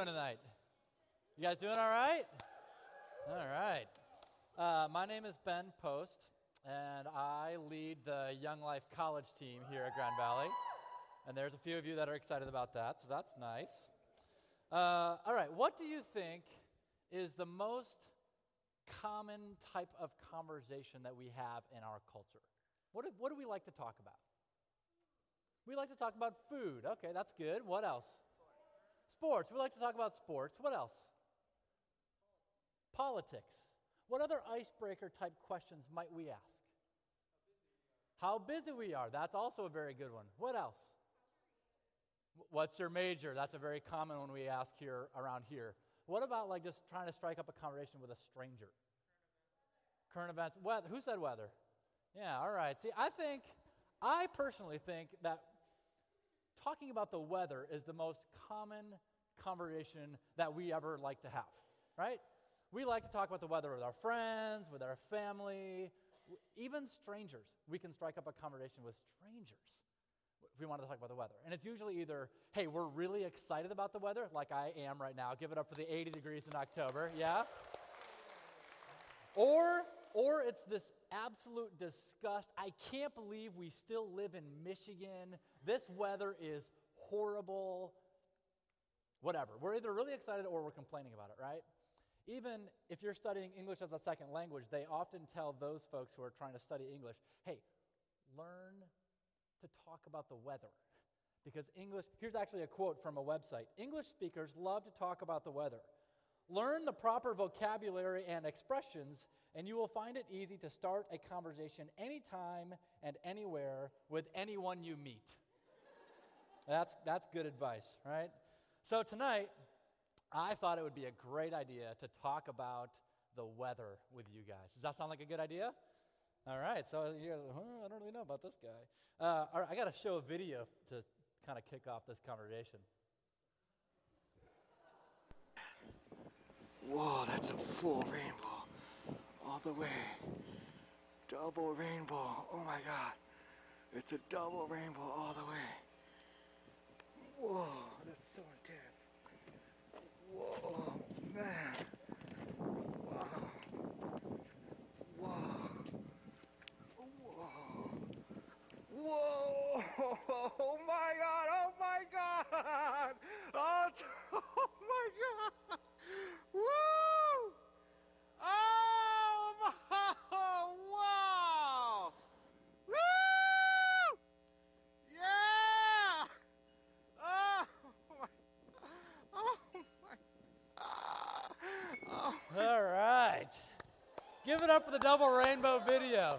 doing tonight? You guys doing all right? All right. Uh, my name is Ben Post, and I lead the Young Life College team here at Grand Valley. And there's a few of you that are excited about that, so that's nice. Uh, all right, what do you think is the most common type of conversation that we have in our culture? What do, what do we like to talk about? We like to talk about food. Okay, that's good. What else? Sports. We like to talk about sports. What else? Politics. What other icebreaker type questions might we ask? How busy we are. That's also a very good one. What else? What's your major? That's a very common one we ask here around here. What about like just trying to strike up a conversation with a stranger? Current events. Weather. Who said weather? Yeah, all right. See, I think, I personally think that talking about the weather is the most common conversation that we ever like to have, right? We like to talk about the weather with our friends, with our family, even strangers. We can strike up a conversation with strangers if we want to talk about the weather. And it's usually either, hey, we're really excited about the weather, like I am right now. Give it up for the 80 degrees in October, yeah? Or, or it's this absolute disgust. I can't believe we still live in Michigan. This weather is horrible. Whatever. We're either really excited or we're complaining about it, right? Even if you're studying English as a second language, they often tell those folks who are trying to study English, hey, learn to talk about the weather. Because English, here's actually a quote from a website English speakers love to talk about the weather. Learn the proper vocabulary and expressions, and you will find it easy to start a conversation anytime and anywhere with anyone you meet. That's, that's good advice, right? So tonight, I thought it would be a great idea to talk about the weather with you guys. Does that sound like a good idea? All right, so you're, huh, I don't really know about this guy. Uh, all right, I got to show a video to kind of kick off this conversation. Whoa, that's a full rainbow. All the way. Double rainbow. Oh my god. It's a double rainbow all the way. Whoa, that's so intense. Whoa, man. Wow. Whoa. Whoa. Whoa! Oh my God! Oh my God! Oh, oh my God! Woo! Oh my! Wow! Give it up for the double rainbow video.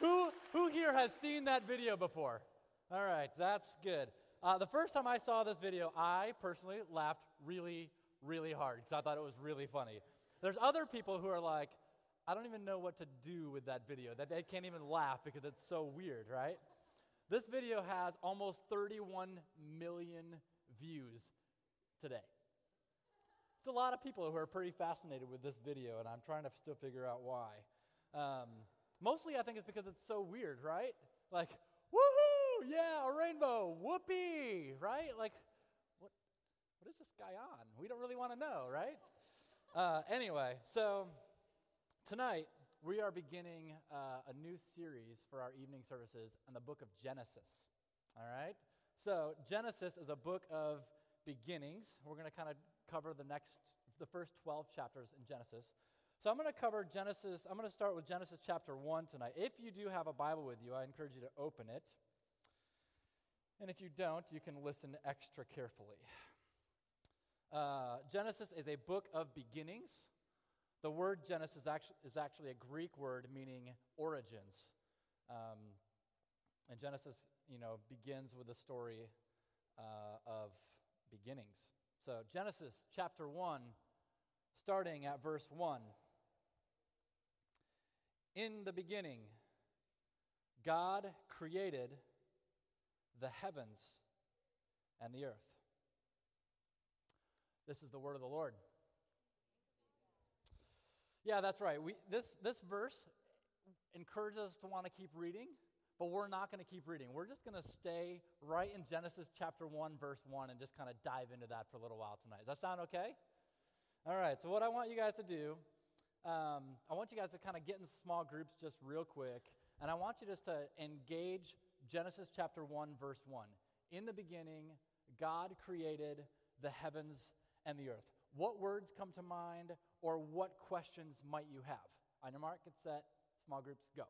Who, who here has seen that video before? All right, that's good. Uh, the first time I saw this video, I personally laughed really, really hard because I thought it was really funny. There's other people who are like, I don't even know what to do with that video, that they can't even laugh because it's so weird, right? This video has almost 31 million views today. It's a lot of people who are pretty fascinated with this video, and I'm trying to still figure out why. Um, mostly, I think it's because it's so weird, right? Like, woohoo, yeah, a rainbow, whoopee, right? Like, what, what is this guy on? We don't really want to know, right? Uh, anyway, so tonight we are beginning uh, a new series for our evening services on the book of Genesis. All right? So, Genesis is a book of beginnings. We're going to kind of cover the next, the first 12 chapters in Genesis. So I'm going to cover Genesis. I'm going to start with Genesis chapter 1 tonight. If you do have a Bible with you, I encourage you to open it. And if you don't, you can listen extra carefully. Uh, Genesis is a book of beginnings. The word Genesis is actually, is actually a Greek word meaning origins. Um, and Genesis, you know, begins with the story uh, of beginnings. So, Genesis chapter 1, starting at verse 1. In the beginning, God created the heavens and the earth. This is the word of the Lord. Yeah, that's right. We, this, this verse encourages us to want to keep reading, But we're not going to keep reading. We're just going to stay right in Genesis chapter 1, verse 1, and just kind of dive into that for a little while tonight. Does that sound okay? All right, so what I want you guys to do, um, I want you guys to kind of get in small groups just real quick, and I want you just to engage Genesis chapter 1, verse 1. In the beginning, God created the heavens and the earth. What words come to mind, or what questions might you have? On your mark, get set, small groups, go.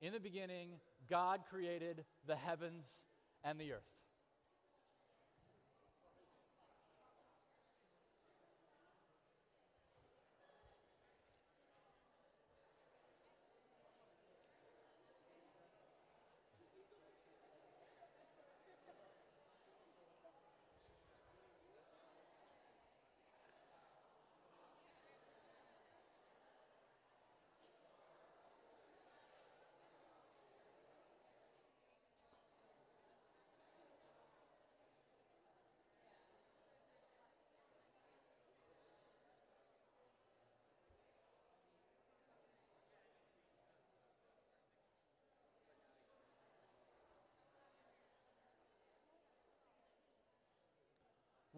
In the beginning, God created the heavens and the earth.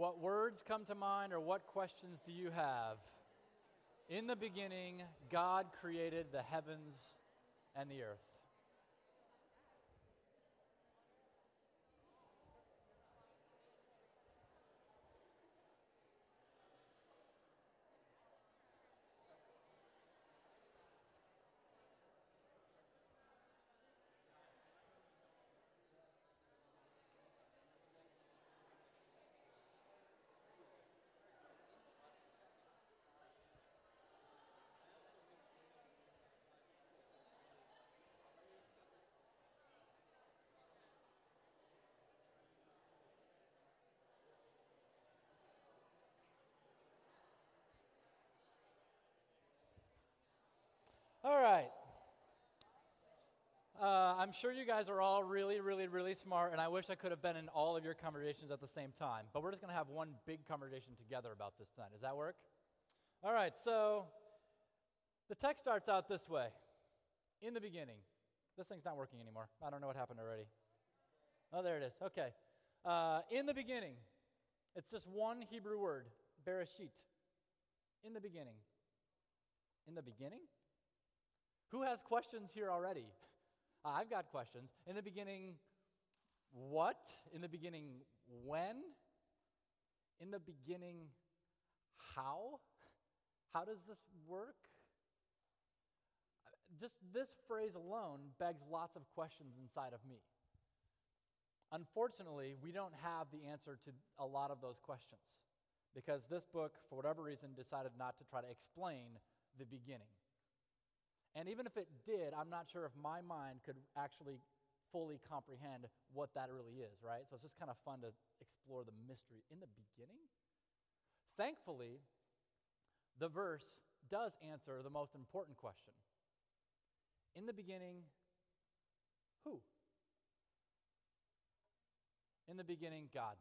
What words come to mind or what questions do you have? In the beginning, God created the heavens and the earth. All right. Uh, I'm sure you guys are all really, really, really smart, and I wish I could have been in all of your conversations at the same time. But we're just going to have one big conversation together about this tonight. Does that work? All right, so the text starts out this way In the beginning. This thing's not working anymore. I don't know what happened already. Oh, there it is. Okay. Uh, in the beginning. It's just one Hebrew word, bereshit. In the beginning. In the beginning? Who has questions here already? Uh, I've got questions. In the beginning, what? In the beginning, when? In the beginning, how? How does this work? Uh, just this phrase alone begs lots of questions inside of me. Unfortunately, we don't have the answer to a lot of those questions because this book, for whatever reason, decided not to try to explain the beginning. And even if it did, I'm not sure if my mind could actually fully comprehend what that really is, right? So it's just kind of fun to explore the mystery. In the beginning, thankfully, the verse does answer the most important question. In the beginning, who? In the beginning, God.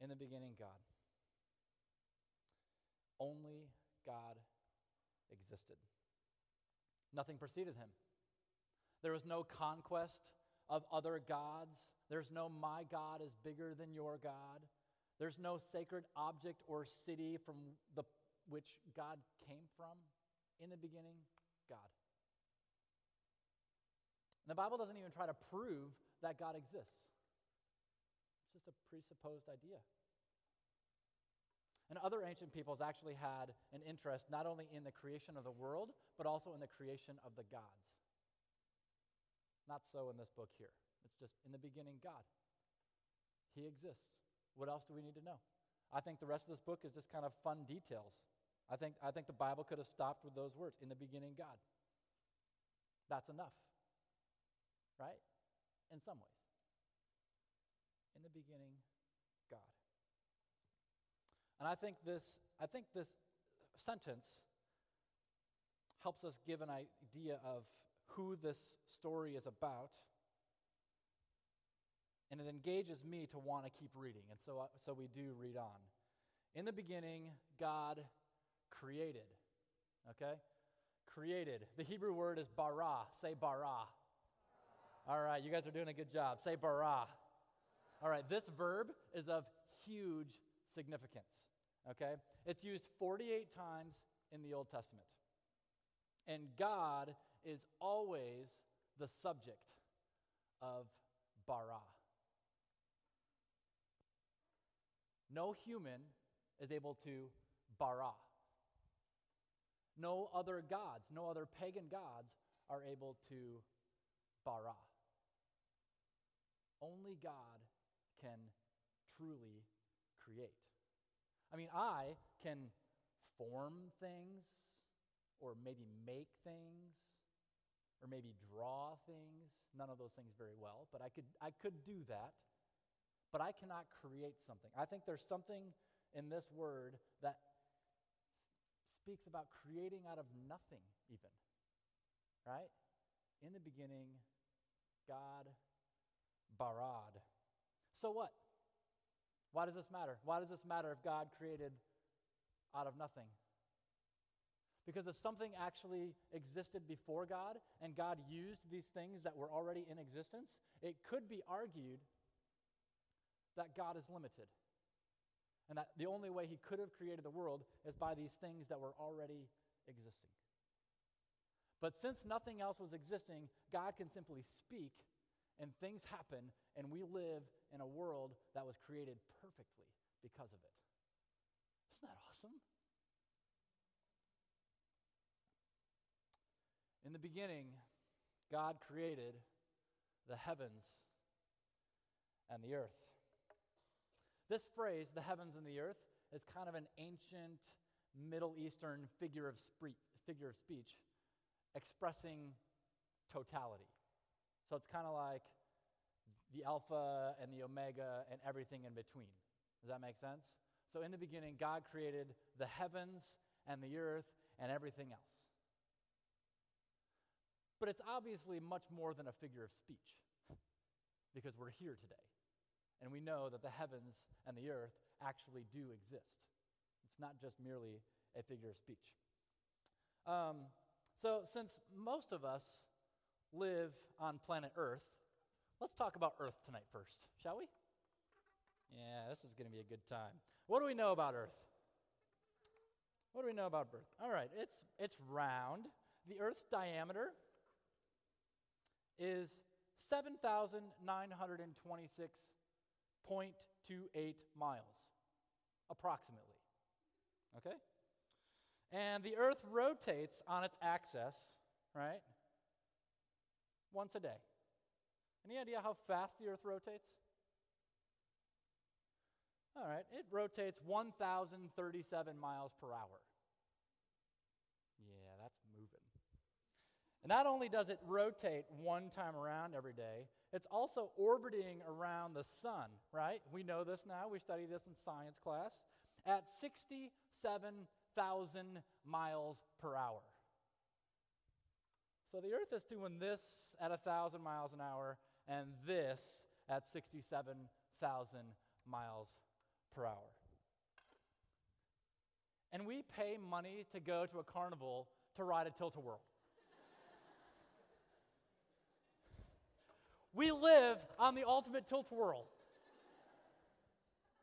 In the beginning, God. Only God existed. Nothing preceded him. There was no conquest of other gods. There's no my God is bigger than your God. There's no sacred object or city from the which God came from. In the beginning, God. And the Bible doesn't even try to prove that God exists. It's just a presupposed idea. And other ancient peoples actually had an interest not only in the creation of the world, but also in the creation of the gods. Not so in this book here. It's just in the beginning, God. He exists. What else do we need to know? I think the rest of this book is just kind of fun details. I think, I think the Bible could have stopped with those words in the beginning, God. That's enough, right? In some ways. In the beginning, God. And I think this, I think this sentence helps us give an idea of who this story is about. And it engages me to want to keep reading. And so, uh, so we do read on. In the beginning, God created. Okay? created. The Hebrew word is bara. Say bara. All right, you guys are doing a good job. Say bara. All right, this verb is of huge significance. Okay? It's used 48 times in the Old Testament. And God is always the subject of bara. No human is able to bara. No other gods, no other pagan gods are able to bara. Only God can truly create. I mean, I can form things, or maybe make things, or maybe draw things. None of those things very well, but I could, I could do that. But I cannot create something. I think there's something in this word that speaks about creating out of nothing, even. Right? In the beginning, God barad. So what? Why does this matter? Why does this matter if God created out of nothing? Because if something actually existed before God and God used these things that were already in existence, it could be argued that God is limited. And that the only way he could have created the world is by these things that were already existing. But since nothing else was existing, God can simply speak and things happen, and we live in a world that was created perfectly because of it. Isn't that awesome? In the beginning, God created the heavens and the earth. This phrase, the heavens and the earth, is kind of an ancient Middle Eastern figure of, spree- figure of speech expressing totality. So it's kind of like the Alpha and the Omega and everything in between. Does that make sense? So in the beginning, God created the heavens and the earth and everything else. But it's obviously much more than a figure of speech because we're here today. And we know that the heavens and the earth actually do exist. It's not just merely a figure of speech. Um, so, since most of us live on planet Earth, let's talk about Earth tonight first, shall we? Yeah, this is going to be a good time. What do we know about Earth? What do we know about Earth? All right, it's, it's round. The Earth's diameter is 7,926.28 miles, approximately. Okay? And the Earth rotates on its axis, right? Once a day. Any idea how fast the Earth rotates? All right, it rotates 1,037 miles per hour. Yeah, that's moving. And not only does it rotate one time around every day, it's also orbiting around the sun, right? We know this now. We study this in science class at 67,000 miles per hour. So the Earth is doing this at 1,000 miles an hour and this at 67,000 miles per hour. And we pay money to go to a carnival to ride a tilt a whirl. We live on the ultimate tilt a whirl.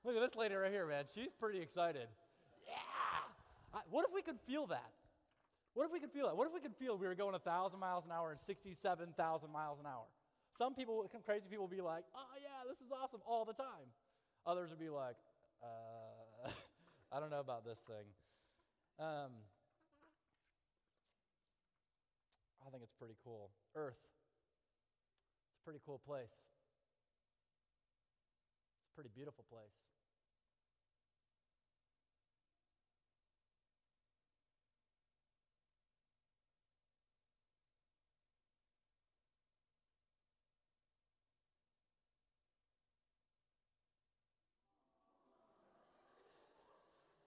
Look at this lady right here, man. She's pretty excited. Yeah! I, what if we could feel that? What if we could feel that? What if we could feel we were going 1,000 miles an hour and 67,000 miles an hour? Some people, crazy people, will be like, oh, yeah, this is awesome all the time. Others would be like, uh, I don't know about this thing. Um, I think it's pretty cool. Earth It's a pretty cool place. It's a pretty beautiful place.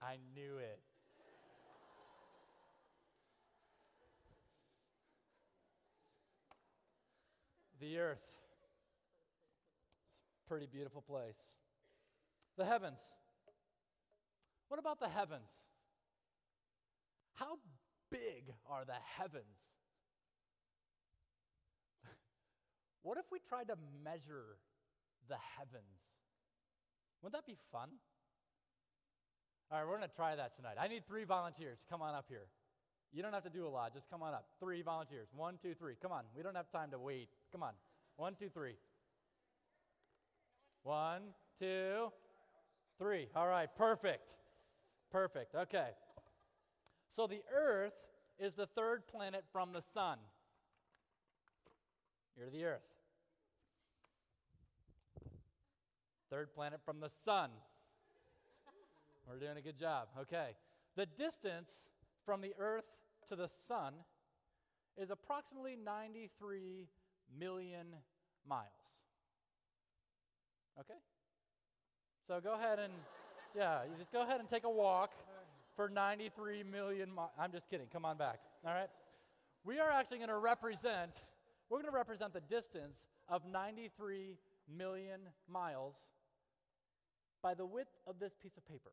I knew it. the earth. It's a pretty beautiful place. The heavens. What about the heavens? How big are the heavens? what if we tried to measure the heavens? Wouldn't that be fun? All right, we're going to try that tonight. I need three volunteers. Come on up here. You don't have to do a lot. Just come on up. Three volunteers. One, two, three. Come on. We don't have time to wait. Come on. One, two, three. One, two, three. All right, perfect. Perfect. Okay. So the Earth is the third planet from the Sun. You're the Earth. Third planet from the Sun. We're doing a good job. Okay. The distance from the Earth to the Sun is approximately 93 million miles. Okay? So go ahead and, yeah, you just go ahead and take a walk for 93 million miles. I'm just kidding. Come on back. All right? We are actually going to represent, we're going to represent the distance of 93 million miles by the width of this piece of paper.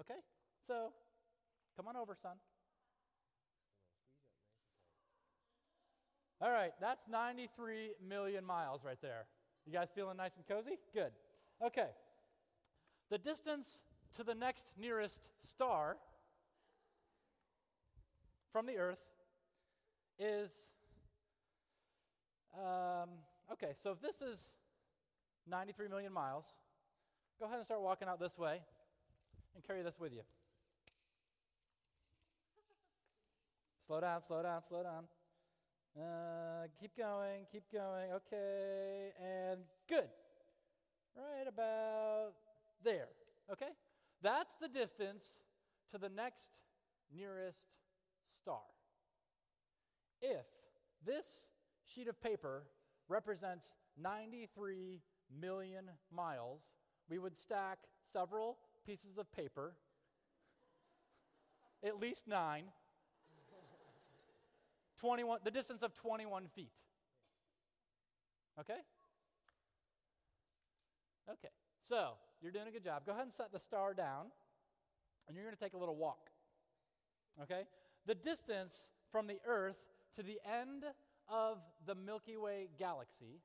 Okay? So, come on over, son. All right, that's 93 million miles right there. You guys feeling nice and cozy? Good. Okay. The distance to the next nearest star from the Earth is. Um, okay, so if this is 93 million miles, go ahead and start walking out this way and carry this with you. slow down, slow down, slow down. Uh, keep going, keep going. Okay, and good. Right about there. Okay? That's the distance to the next nearest star. If this sheet of paper represents 93 million miles, we would stack several pieces of paper, at least nine, 21, the distance of 21 feet. Okay? Okay. So, you're doing a good job. Go ahead and set the star down, and you're going to take a little walk. Okay? The distance from the Earth to the end of the Milky Way galaxy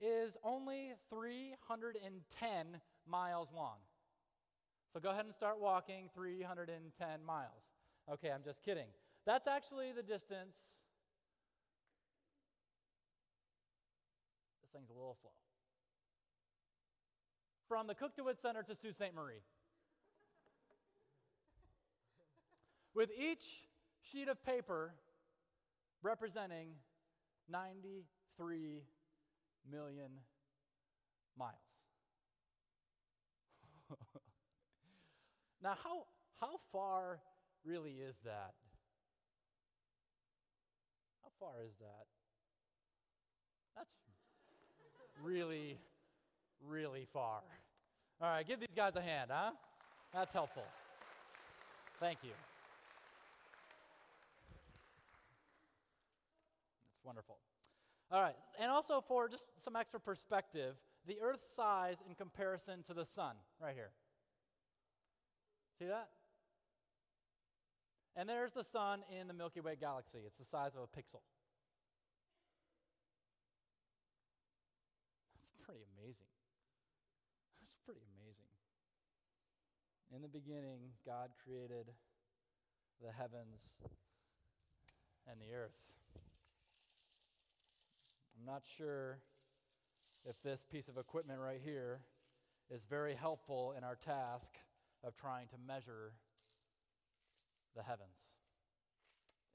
is only 310 miles long. So go ahead and start walking 310 miles. Okay, I'm just kidding. That's actually the distance. This thing's a little slow. From the Cook DeWitt Center to Sault Ste. Marie. With each sheet of paper representing 93 million miles. Now, how, how far really is that? How far is that? That's really, really far. All right, give these guys a hand, huh? That's helpful. Thank you. That's wonderful. All right, and also for just some extra perspective, the Earth's size in comparison to the Sun, right here. See that? And there's the Sun in the Milky Way galaxy. It's the size of a pixel. That's pretty amazing. That's pretty amazing. In the beginning, God created the heavens and the earth. I'm not sure if this piece of equipment right here is very helpful in our task of trying to measure the heavens.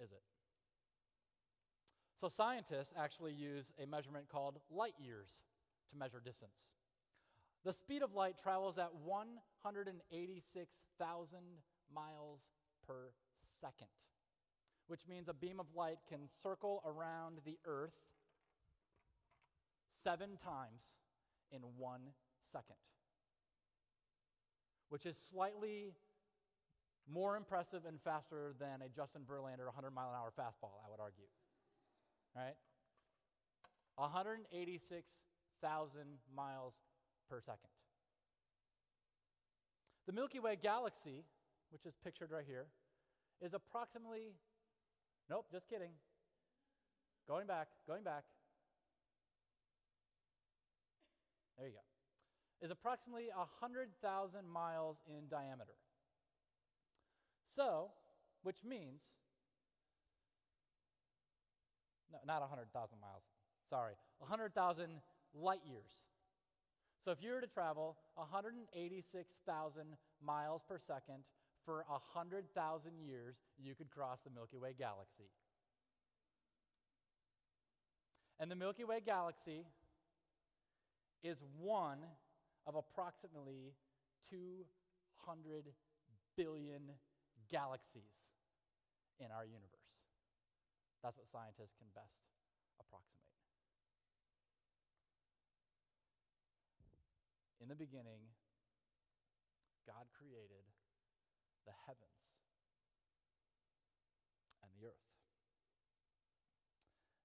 Is it? So, scientists actually use a measurement called light years to measure distance. The speed of light travels at 186,000 miles per second, which means a beam of light can circle around the Earth seven times in one second, which is slightly more impressive and faster than a Justin Verlander 100 mile an hour fastball, I would argue. Right? 186,000 miles per second. The Milky Way galaxy which is pictured right here, is approximately, nope, just kidding. Going back, going back. There you go. Is approximately 100,000 miles in diameter. So, which means, no, not 100,000 miles, sorry, 100,000 light years. So if you were to travel 186,000 miles per second for 100,000 years, you could cross the Milky Way galaxy. And the Milky Way galaxy is one of approximately 200 billion galaxies in our universe. That's what scientists can best approximate. In the beginning, God created the heavens and the earth.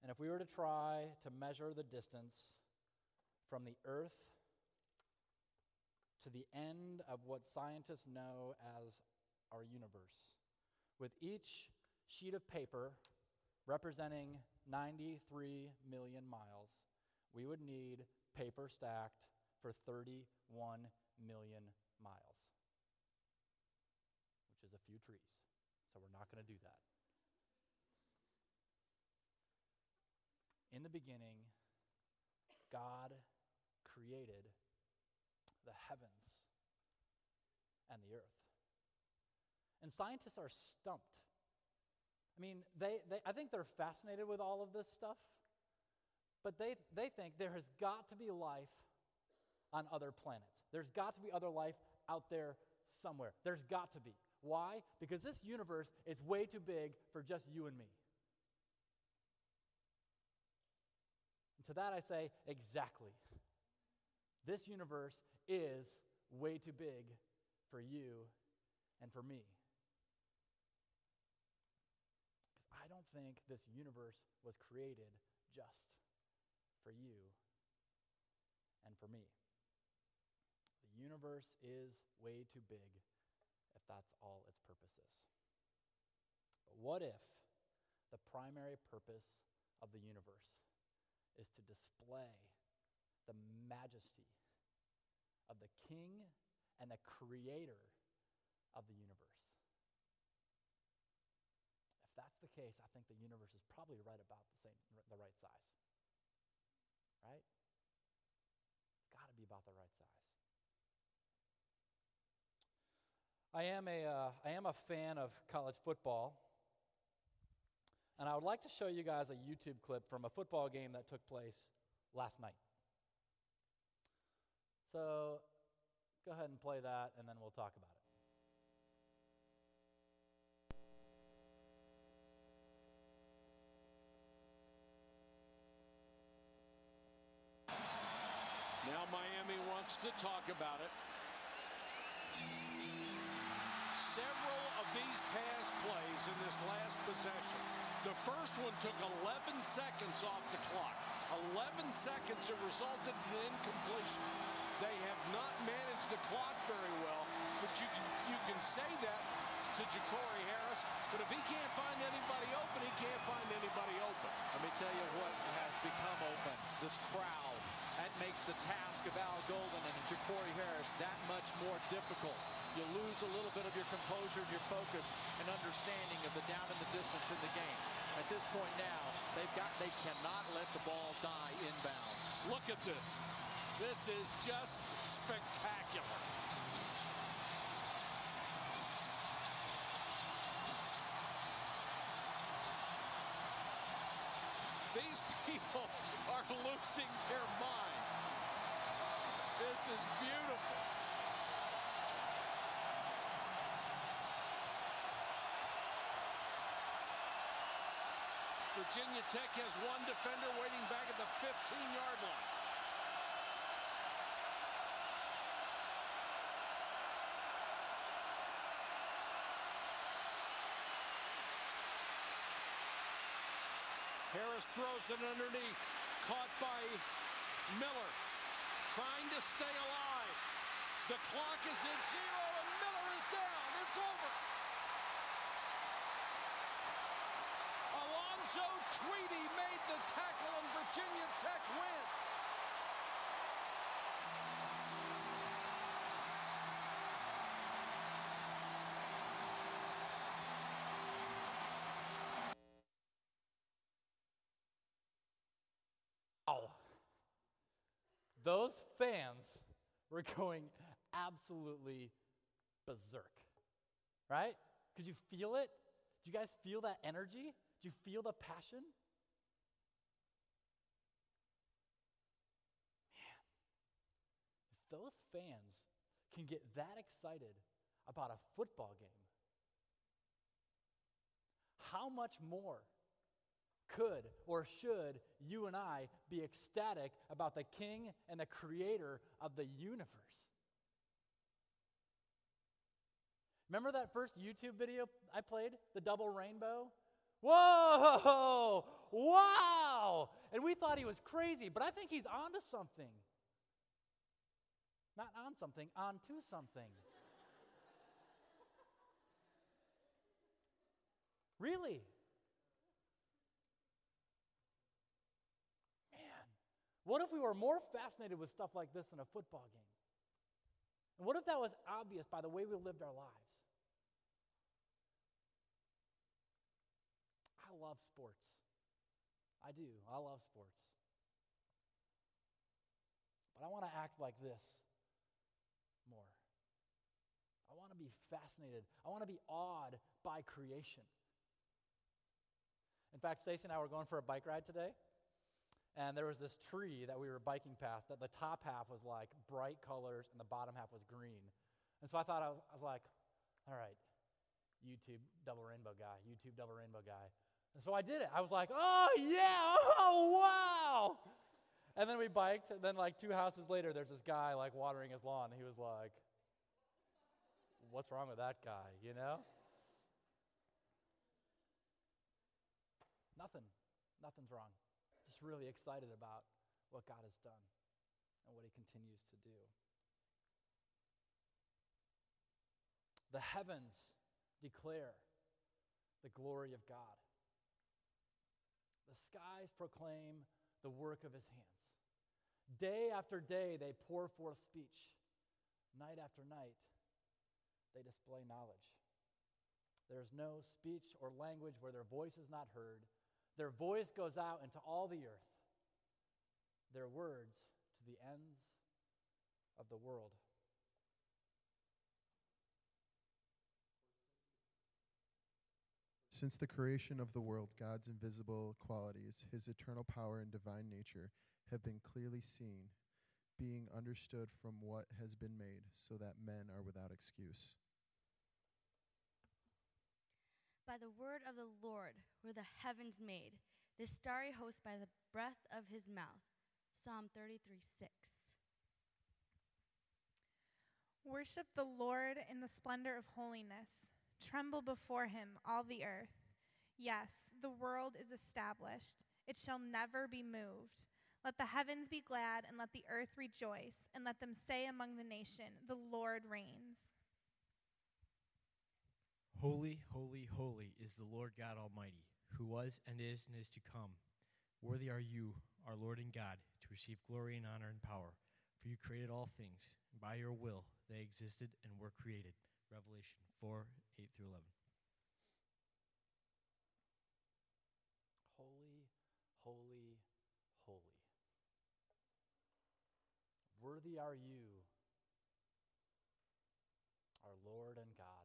And if we were to try to measure the distance from the earth to the end of what scientists know as our universe, with each sheet of paper representing 93 million miles, we would need paper stacked for 31 million miles, which is a few trees. So we're not going to do that. In the beginning, God created the heavens and the earth. And scientists are stumped. I mean, they, they, I think they're fascinated with all of this stuff, but they, they think there has got to be life on other planets. There's got to be other life out there somewhere. There's got to be. Why? Because this universe is way too big for just you and me. And to that I say, exactly. This universe is way too big for you and for me. Because I don't think this universe was created just for you and for me The universe is way too big if that's all its purpose is. But what if the primary purpose of the universe is to display the majesty of the king and the creator of the universe? If that's the case, I think the universe is probably right about the same the right size. Right? It's got to be about the right size. I am a, uh, I am a fan of college football. And I would like to show you guys a YouTube clip from a football game that took place last night. So go ahead and play that, and then we'll talk about it. Now Miami wants to talk about it several of these pass plays in this last possession. The first one took 11 seconds off the clock. 11 seconds, it resulted in an incompletion. They have not managed the clock very well, but you, you can say that to Jacory Harris, but if he can't find anybody open, he can't find anybody open. Let me tell you what has become open. This crowd. That makes the task of Al Golden and Jacory Harris that much more difficult you lose a little bit of your composure and your focus and understanding of the down and the distance in the game. At this point now, they've got they cannot let the ball die inbounds. Look at this. This is just spectacular. These people are losing their mind. This is beautiful. Virginia Tech has one defender waiting back at the 15-yard line. Harris throws it underneath. Caught by Miller. Trying to stay alive. The clock is at zero and Miller is down. It's It's over. Alonzo Tweedy made the tackle and Virginia Tech wins. Those fans were going absolutely berserk. Right? Could you feel it? Do you guys feel that energy? Do you feel the passion? Man, if those fans can get that excited about a football game, how much more could or should you and I be ecstatic about the king and the creator of the universe? Remember that first YouTube video I played, the double rainbow? Whoa! Wow! And we thought he was crazy, but I think he's onto something. Not on something, onto something. really? Man, what if we were more fascinated with stuff like this in a football game? And what if that was obvious by the way we lived our lives? I love sports. I do. I love sports. But I want to act like this more. I want to be fascinated. I want to be awed by creation. In fact, Stacy and I were going for a bike ride today, and there was this tree that we were biking past that the top half was like bright colors and the bottom half was green. And so I thought, I was, like, all right, YouTube double rainbow guy, YouTube double rainbow guy. And so I did it. I was like, oh, yeah, oh, wow. And then we biked, and then like two houses later, there's this guy like watering his lawn. He was like, what's wrong with that guy, you know? Nothing. Nothing's wrong. Just really excited about what God has done and what he continues to do. The heavens declare the glory of God. The skies proclaim the work of his hands. Day after day, they pour forth speech. Night after night, they display knowledge. There is no speech or language where their voice is not heard. Their voice goes out into all the earth, their words to the ends of the world. Since the creation of the world, God's invisible qualities, his eternal power and divine nature, have been clearly seen, being understood from what has been made, so that men are without excuse. By the word of the Lord were the heavens made, the starry host by the breath of his mouth. Psalm 33 6. Worship the Lord in the splendor of holiness. Tremble before him, all the earth. Yes, the world is established, it shall never be moved. Let the heavens be glad, and let the earth rejoice, and let them say among the nation, The Lord reigns. Holy, holy, holy is the Lord God Almighty, who was and is and is to come. Worthy are you, our Lord and God, to receive glory and honor and power. For you created all things, and by your will they existed and were created. Revelation 4 8 through 11. Holy, holy, holy. Worthy are you, our Lord and God.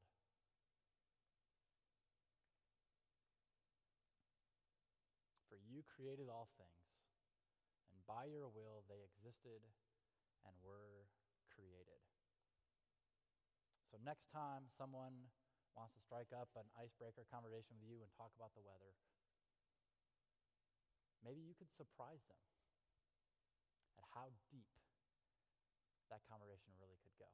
For you created all things, and by your will they existed and were created. So, next time someone wants to strike up an icebreaker conversation with you and talk about the weather, maybe you could surprise them at how deep that conversation really could go.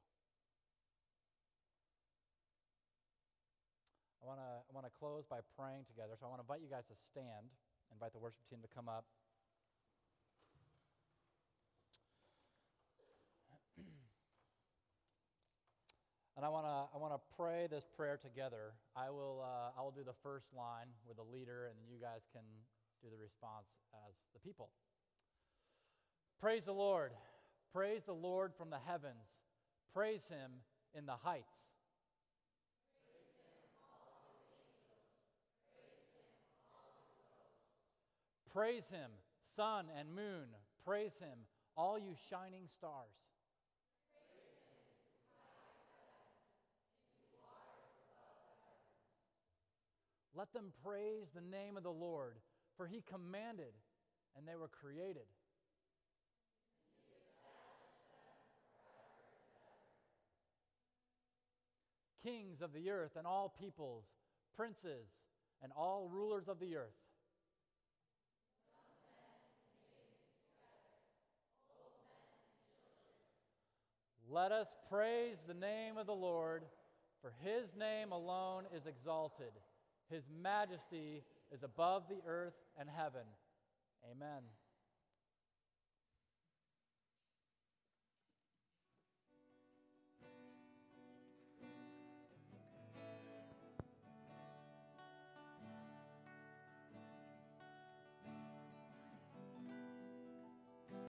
I want to I want to close by praying together. So I want to invite you guys to stand, invite the worship team to come up. And I want to I want to pray this prayer together. I will uh, I will do the first line with the leader, and you guys can do the response as the people. Praise the Lord. Praise the Lord from the heavens. Praise him in the heights. Praise him, sun and moon. Praise him, all you shining stars. Let them praise the name of the Lord, for he commanded and they were created. Kings of the earth and all peoples, princes and all rulers of the earth. Let us praise the name of the Lord, for his name alone is exalted. His majesty is above the earth and heaven. Amen.